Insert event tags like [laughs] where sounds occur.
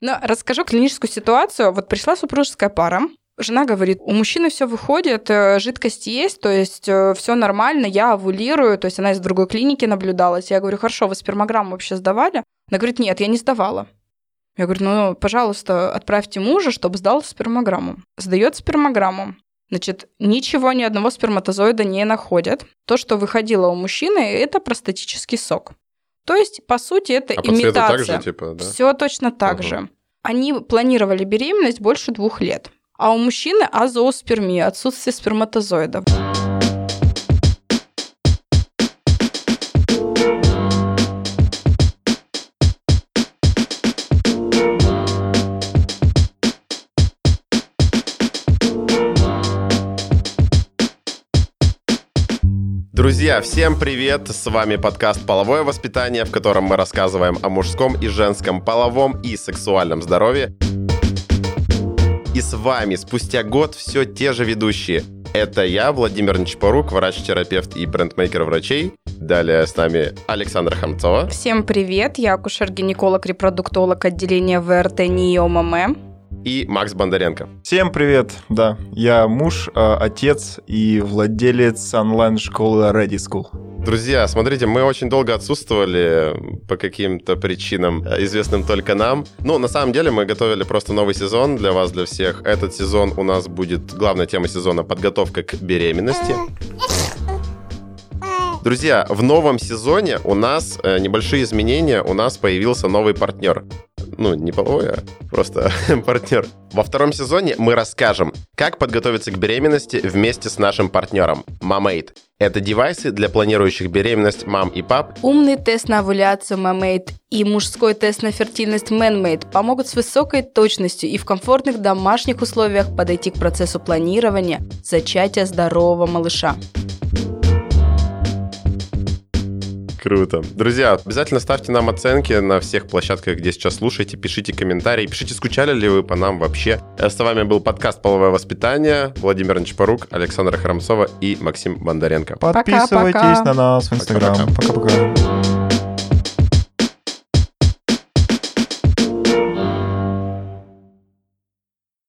Но расскажу клиническую ситуацию. Вот пришла супружеская пара, Жена говорит, у мужчины все выходит, э, жидкость есть, то есть э, все нормально, я овулирую, то есть она из другой клиники наблюдалась. Я говорю, хорошо, вы спермограмму вообще сдавали? Она говорит, нет, я не сдавала. Я говорю, ну, пожалуйста, отправьте мужа, чтобы сдал спермограмму. Сдает спермограмму. Значит, ничего, ни одного сперматозоида не находят. То, что выходило у мужчины, это простатический сок. То есть, по сути, это а имитация. По так же, типа, да? Все точно так угу. же. Они планировали беременность больше двух лет. А у мужчины азооспермия, отсутствие сперматозоидов. Друзья, всем привет! С вами подкаст «Половое воспитание», в котором мы рассказываем о мужском и женском половом и сексуальном здоровье. И с вами спустя год все те же ведущие. Это я, Владимир Нечпорук, врач-терапевт и брендмейкер врачей. Далее с нами Александра Хамцова. Всем привет, я акушер-гинеколог, репродуктолог отделения ВРТ НИОММ и Макс Бондаренко. Всем привет, да, я муж, а, отец и владелец онлайн-школы Ready School. Друзья, смотрите, мы очень долго отсутствовали по каким-то причинам, э, известным только нам. Ну, на самом деле, мы готовили просто новый сезон для вас, для всех. Этот сезон у нас будет, главная тема сезона — подготовка к беременности. Друзья, в новом сезоне у нас э, небольшие изменения, у нас появился новый партнер ну, не половой, а просто [laughs] партнер. Во втором сезоне мы расскажем, как подготовиться к беременности вместе с нашим партнером Mamate. Это девайсы для планирующих беременность мам и пап. Умный тест на овуляцию Mamate и мужской тест на фертильность ManMate помогут с высокой точностью и в комфортных домашних условиях подойти к процессу планирования зачатия здорового малыша. Круто. Друзья, обязательно ставьте нам оценки на всех площадках, где сейчас слушаете, пишите комментарии, пишите, скучали ли вы по нам вообще. С вами был подкаст «Половое воспитание». Владимир Нечпорук, Александра Храмцова и Максим Бондаренко. Подписывайтесь Пока-пока. на нас в Инстаграм. Пока-пока.